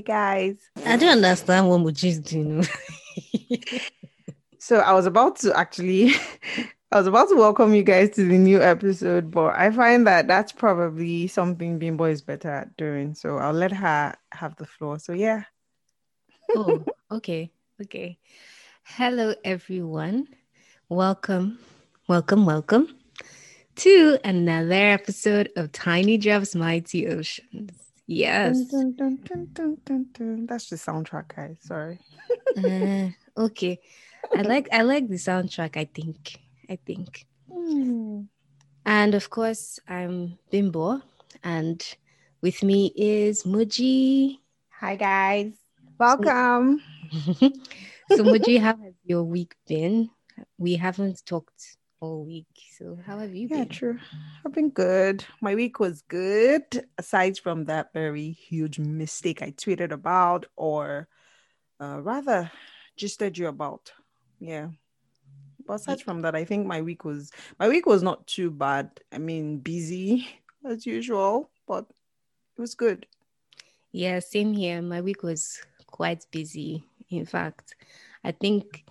Hey guys. I don't understand what Muji is doing. so I was about to actually I was about to welcome you guys to the new episode, but I find that that's probably something Bimbo is better at doing. So I'll let her have the floor. So yeah. oh, okay. Okay. Hello everyone. Welcome. Welcome, welcome to another episode of Tiny Drops Mighty Oceans. Yes. Dun, dun, dun, That's the soundtrack, guys. Sorry. uh, okay. I like I like the soundtrack, I think. I think. Mm. And of course, I'm Bimbo, and with me is Muji. Hi guys. Welcome. so Muji, how has your week been? We haven't talked all week. So how have you yeah, been? Yeah, true. I've been good. My week was good, aside from that very huge mistake I tweeted about, or uh, rather, just said you about. Yeah. But aside from that, I think my week was my week was not too bad. I mean, busy as usual, but it was good. Yeah, same here. My week was quite busy. In fact, I think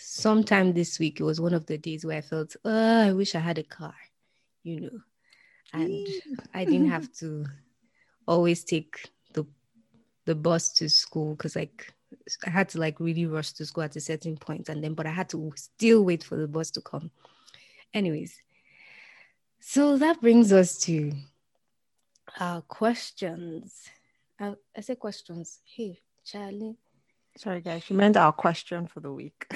sometime this week it was one of the days where I felt, oh, I wish I had a car, you know, and I didn't have to always take the the bus to school because like I had to like really rush to school at a certain point and then but I had to still wait for the bus to come. Anyways, so that brings us to our questions. Uh, I say questions. Hey, Charlie. Sorry, guys. She meant our question for the week.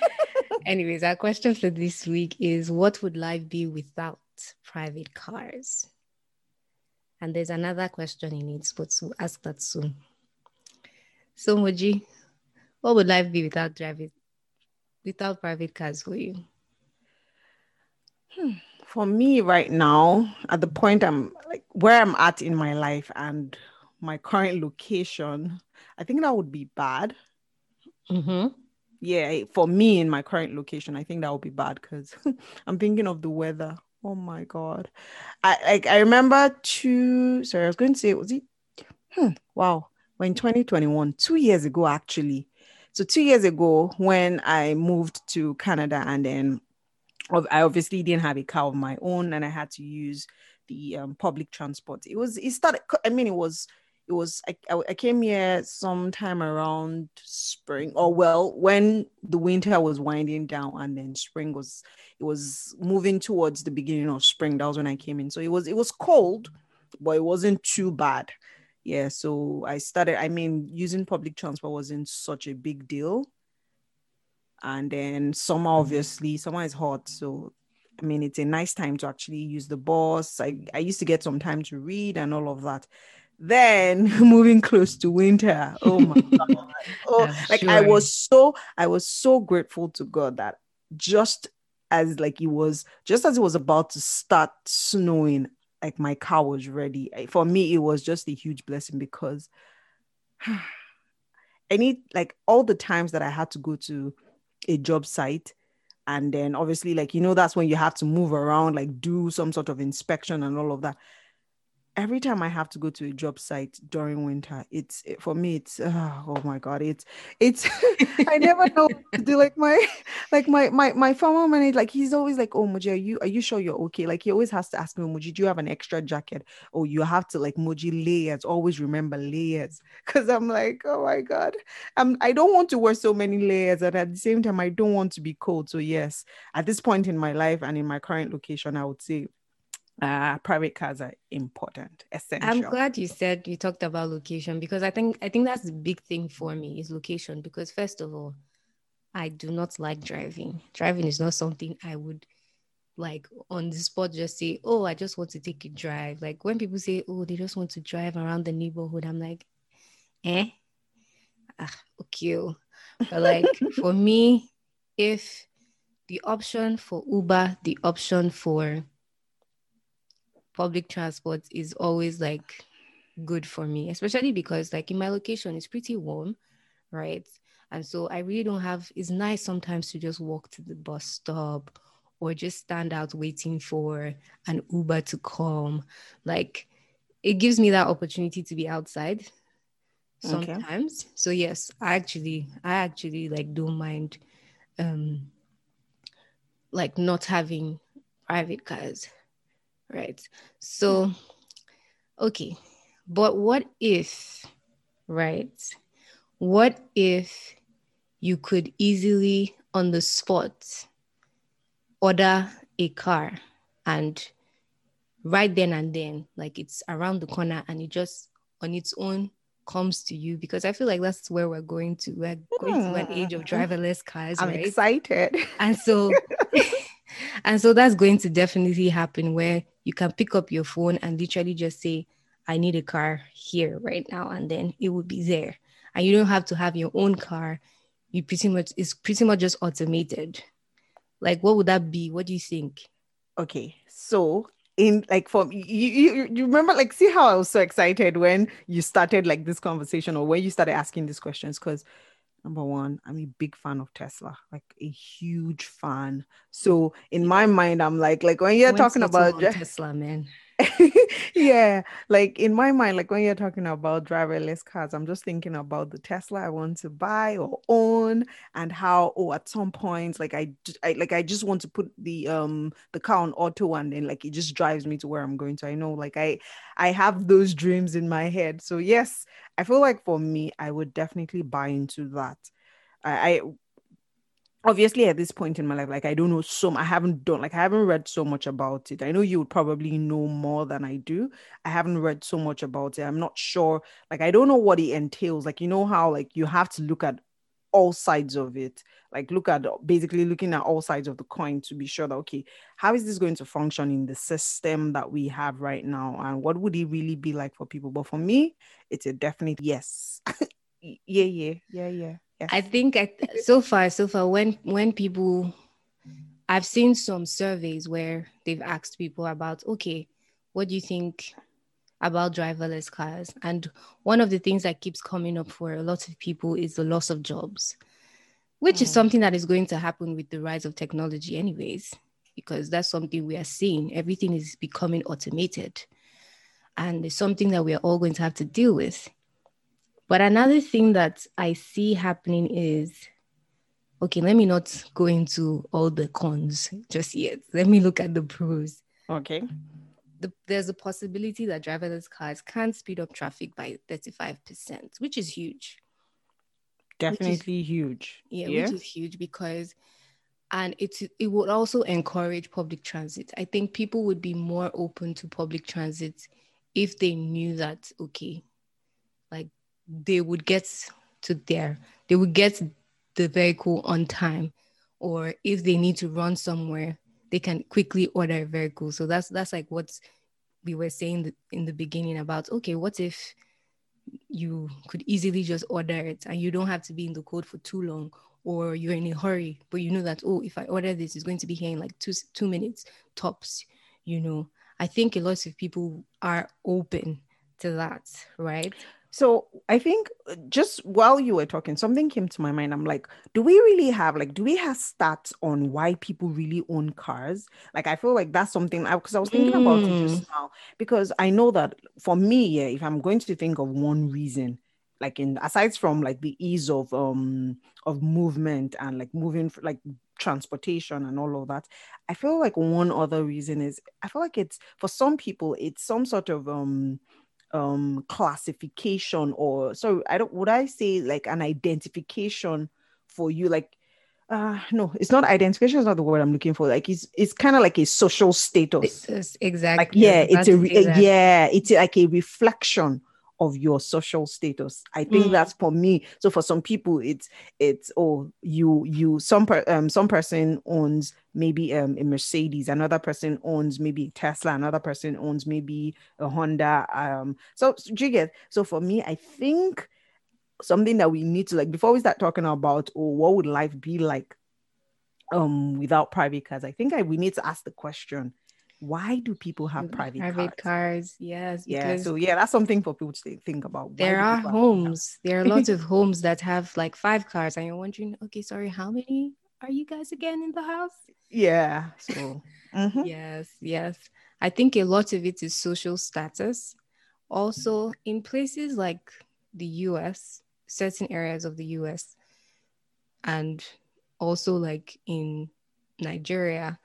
Anyways, our question for this week is What would life be without private cars? And there's another question in it, but we'll ask that soon. So, Moji, what would life be without driving, without private cars for you? Hmm. For me, right now, at the point I'm like where I'm at in my life and my current location, I think that would be bad. Mm-hmm. Yeah, for me in my current location, I think that would be bad because I'm thinking of the weather. Oh my god, I like I remember two. Sorry, I was going to say was it? Hmm, wow, when 2021, two years ago actually. So two years ago, when I moved to Canada, and then I obviously didn't have a car of my own, and I had to use the um, public transport. It was it started. I mean, it was it was I, I came here sometime around spring or well when the winter was winding down and then spring was it was moving towards the beginning of spring that was when i came in so it was it was cold but it wasn't too bad yeah so i started i mean using public transport wasn't such a big deal and then summer mm-hmm. obviously summer is hot so I mean, it's a nice time to actually use the bus. I, I used to get some time to read and all of that. Then moving close to winter. Oh my god. Oh, like sure. I was so I was so grateful to God that just as like it was just as it was about to start snowing, like my car was ready. Eh, for me, it was just a huge blessing because any like all the times that I had to go to a job site and then obviously like you know that's when you have to move around like do some sort of inspection and all of that every time I have to go to a job site during winter, it's it, for me. It's uh, oh my god, it's it's I never know to do. Like my like my my my former manager, like he's always like, "Oh, Moji, are you are you sure you're okay?" Like he always has to ask me, "Moji, do you have an extra jacket?" Or you have to like Moji layers. Always remember layers, because I'm like, oh my god, I'm I don't want to wear so many layers, and at the same time, I don't want to be cold. So yes, at this point in my life and in my current location, I would say uh, private cars are important, essential. I'm glad you said you talked about location because I think I think that's the big thing for me is location. Because first of all, I do not like driving. Driving is not something I would like on the spot just say, oh, I just want to take a drive. Like when people say, oh, they just want to drive around the neighborhood, I'm like, eh, ah, okay. Oh. But like for me, if the option for Uber, the option for public transport is always like good for me, especially because like in my location it's pretty warm, right? And so I really don't have it's nice sometimes to just walk to the bus stop or just stand out waiting for an Uber to come. Like it gives me that opportunity to be outside. sometimes. Okay. So yes, I actually I actually like don't mind um like not having private cars. Right. So okay. But what if, right? What if you could easily on the spot order a car and right then and then, like it's around the corner and it just on its own comes to you because I feel like that's where we're going to. We're going to an age of hmm. driverless cars. I'm right? excited. And so and so that's going to definitely happen where you can pick up your phone and literally just say, I need a car here right now, and then it will be there. And you don't have to have your own car. You pretty much it's pretty much just automated. Like, what would that be? What do you think? Okay, so in like for you, you, you remember like see how I was so excited when you started like this conversation or when you started asking these questions because number one i'm a big fan of tesla like a huge fan. So in my mind i'm like like when you're talking about tesla man yeah, like in my mind, like when you're talking about driverless cars, I'm just thinking about the Tesla I want to buy or own, and how oh at some point, like I, I like I just want to put the um the car on auto, and then like it just drives me to where I'm going to. I know, like I I have those dreams in my head. So yes, I feel like for me, I would definitely buy into that. I, I obviously at this point in my life like i don't know so i haven't done like i haven't read so much about it. I know you would probably know more than i do. I haven't read so much about it. I'm not sure like i don't know what it entails. Like you know how like you have to look at all sides of it like look at basically looking at all sides of the coin to be sure that okay how is this going to function in the system that we have right now? And what would it really be like for people? But for me it's a definite yes. Yeah yeah yeah yeah I think I, so far, so far, when when people, I've seen some surveys where they've asked people about, okay, what do you think about driverless cars? And one of the things that keeps coming up for a lot of people is the loss of jobs, which mm. is something that is going to happen with the rise of technology, anyways, because that's something we are seeing. Everything is becoming automated, and it's something that we are all going to have to deal with. But another thing that I see happening is okay, let me not go into all the cons just yet. Let me look at the pros. Okay. The, there's a possibility that driverless cars can speed up traffic by 35%, which is huge. Definitely is, huge. Yeah, yeah, which is huge because and it it would also encourage public transit. I think people would be more open to public transit if they knew that okay, they would get to there, they would get the vehicle on time, or if they need to run somewhere, they can quickly order a vehicle. So that's that's like what we were saying in the beginning about okay, what if you could easily just order it and you don't have to be in the code for too long or you're in a hurry but you know that oh if i order this it's going to be here in like two two minutes tops you know? I think a lot of people are open to that right so I think uh, just while you were talking, something came to my mind. I'm like, do we really have like, do we have stats on why people really own cars? Like, I feel like that's something because I, I, was thinking mm. about it just mm. now. Because I know that for me, yeah, if I'm going to think of one reason, like in aside from like the ease of um of movement and like moving like transportation and all of that, I feel like one other reason is I feel like it's for some people it's some sort of um um classification or so i don't would i say like an identification for you? Like uh no it's not identification is not the word i'm looking for. Like it's it's kind of like a social status. It's, exactly. Like yeah it's a, a yeah it's like a reflection of your social status. I think mm. that's for me. So for some people it's it's oh you you some per, um some person owns maybe um a mercedes another person owns maybe tesla another person owns maybe a honda um so do you get? So for me i think something that we need to like before we start talking about oh what would life be like um without private cars i think I, we need to ask the question why do people have private, private cars? cars? Yes. Yeah. So yeah, that's something for people to think about. Why there are homes. There are lots of homes that have like five cars, and you're wondering, okay, sorry, how many are you guys again in the house? Yeah. So mm-hmm. yes, yes. I think a lot of it is social status. Also, in places like the US, certain areas of the US, and also like in Nigeria,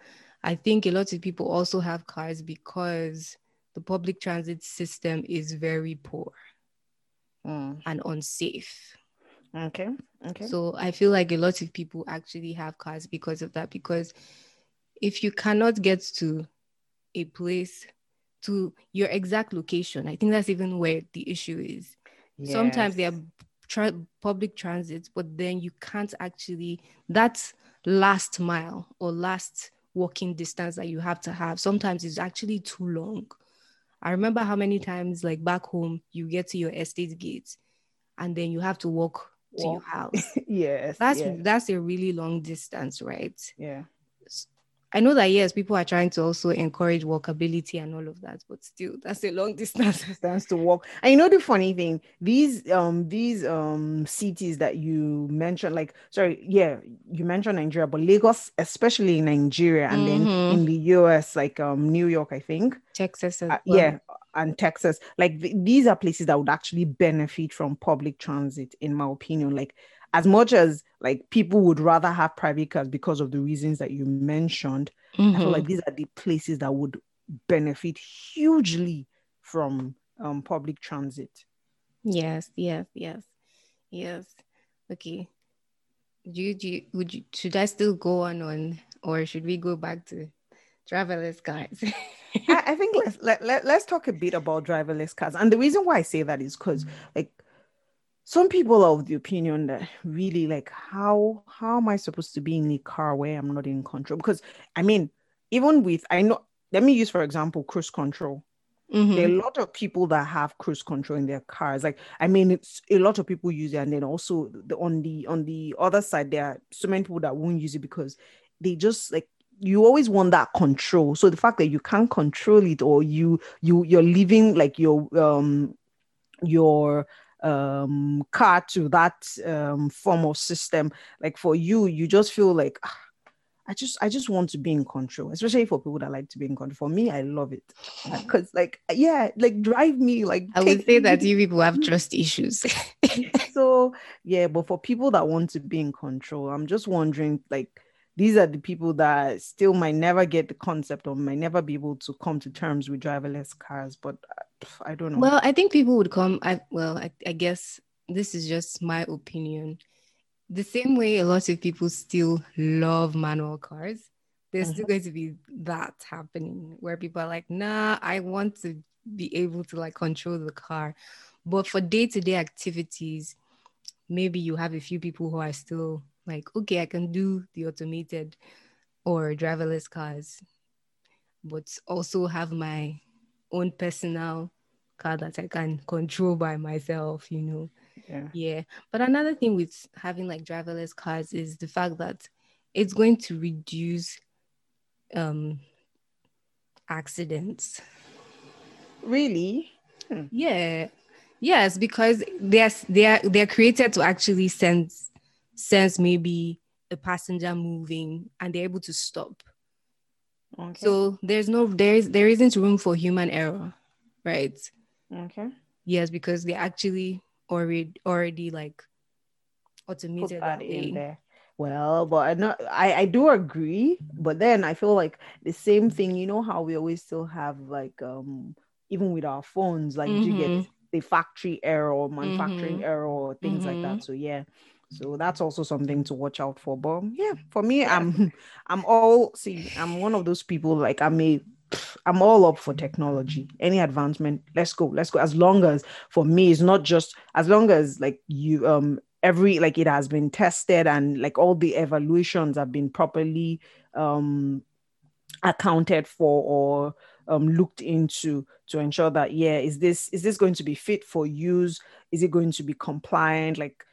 I think a lot of people also have cars because the public transit system is very poor mm. and unsafe. Okay. Okay. So I feel like a lot of people actually have cars because of that. Because if you cannot get to a place to your exact location, I think that's even where the issue is. Yes. Sometimes there are tra- public transit, but then you can't actually, that last mile or last walking distance that you have to have sometimes is actually too long. I remember how many times, like back home, you get to your estate gate and then you have to walk to your house. yes. That's yes. that's a really long distance, right? Yeah. I know that yes, people are trying to also encourage walkability and all of that, but still, that's a long distance. distance to walk. And you know the funny thing, these um these um cities that you mentioned, like sorry, yeah, you mentioned Nigeria, but Lagos, especially in Nigeria, and mm-hmm. then in the US, like um New York, I think, Texas, uh, well. yeah, and Texas, like th- these are places that would actually benefit from public transit, in my opinion. Like as much as like people would rather have private cars because of the reasons that you mentioned, mm-hmm. I feel like mm-hmm. these are the places that would benefit hugely from um, public transit. Yes, yes, yes, yes. Okay. Do you, do you, would you, should I still go on on, or should we go back to driverless cars? I, I, think let's let, let, let's talk a bit about driverless cars. And the reason why I say that is because like some people are of the opinion that really like how how am i supposed to be in a car where i'm not in control? Because i mean even with i know let me use for example cruise control. Mm-hmm. there are a lot of people that have cruise control in their cars. Like i mean it's a lot of people use it. And then also the, on the on the other side there are so many people that won't use it because they just like you always want that control. So the fact that you can't control it or you you you're living like your um your um, car to that um, form of system. Like for you you just feel like ah, i just i just want to be in control especially for people that like to be in control. For me i love it. Because like yeah like drive me like i would say that you people have trust issues. So yeah but for people that want to be in control i'm just wondering like these are the people that still might never get the concept or might never be able to come to terms with driverless cars but uh, i don't know. Well i think people would come i well I, I guess this is just my opinion. The same way a lot of people still love manual cars there's mm-hmm. still going to be that happening where people are like nah i want to be able to like control the car. But for day-to-day activities maybe you have a few people who are still like okay i can do the automated or driverless cars but also have my own personal car that i can control by myself you know yeah yeah but another thing with having like driverless cars is the fact that it's going to reduce um accidents really hmm. yeah yes because they're they're they're created to actually sense sense maybe a passenger moving and they're able to stop. Okay. So there's no there is there isn't room for human error, right? Okay. Yes, because they're actually already already like automated that in there. Well, but I not I, I do agree, but then I feel like the same thing, you know how we always still have like um even with our phones, like mm-hmm. you get mm-hmm. the factory error, manufacturing mm-hmm. error, or things mm-hmm. like that. Mm-hmm. So yeah, so that's also something to watch out for. But yeah, for me. I'm I'm all see, I'm one of those people like I'm a I'm all up for technology. Any advancement, let's go, let's go. As long as for me, it's not just as long as like you um every like it has been tested and like all the evaluations have been properly um accounted for or um, looked into to ensure that yeah is this is this going to be fit for use is it going to be compliant like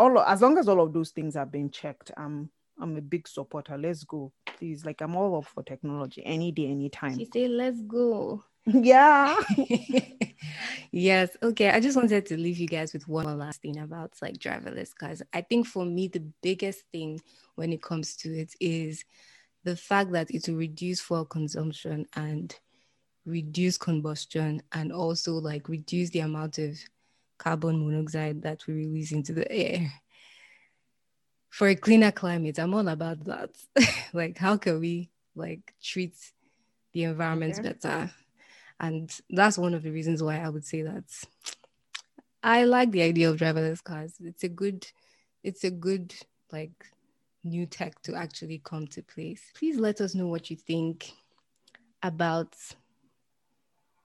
all as long as all of those things have been checked, I'm I'm a big supporter. Let's go, please. Like I'm all up for technology any day, anytime. She say, "Let's go." yeah. yes. Okay. I just wanted to leave you guys with one last thing about like driverless cars. I think for me, the biggest thing when it comes to it is the fact that it will reduce fuel consumption and reduce combustion and also like reduce the amount of carbon monoxide that we release into the air. For a cleaner climate, I'm all about that. like, how can we like treat the environment okay. better? And that's one of the reasons why I would say that I like the idea of driverless cars. It's a good, it's a good like new tech to actually come to place. Please let us know what you think about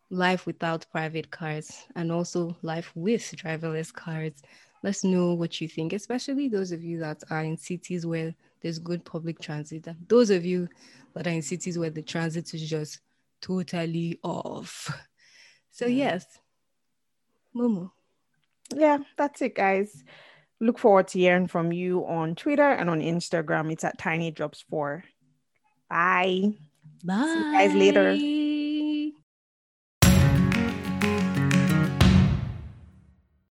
life without private cars and also life with driverless cars. Let's know what you think, especially those of you that are in cities where there's good public transit. Those of you that are in cities where the transit is just totally off. So, yes, Momo. Yeah, that's it, guys. Look forward to hearing from you on Twitter and on Instagram. It's at Tiny Drops 4. Bye. Bye. See you guys later.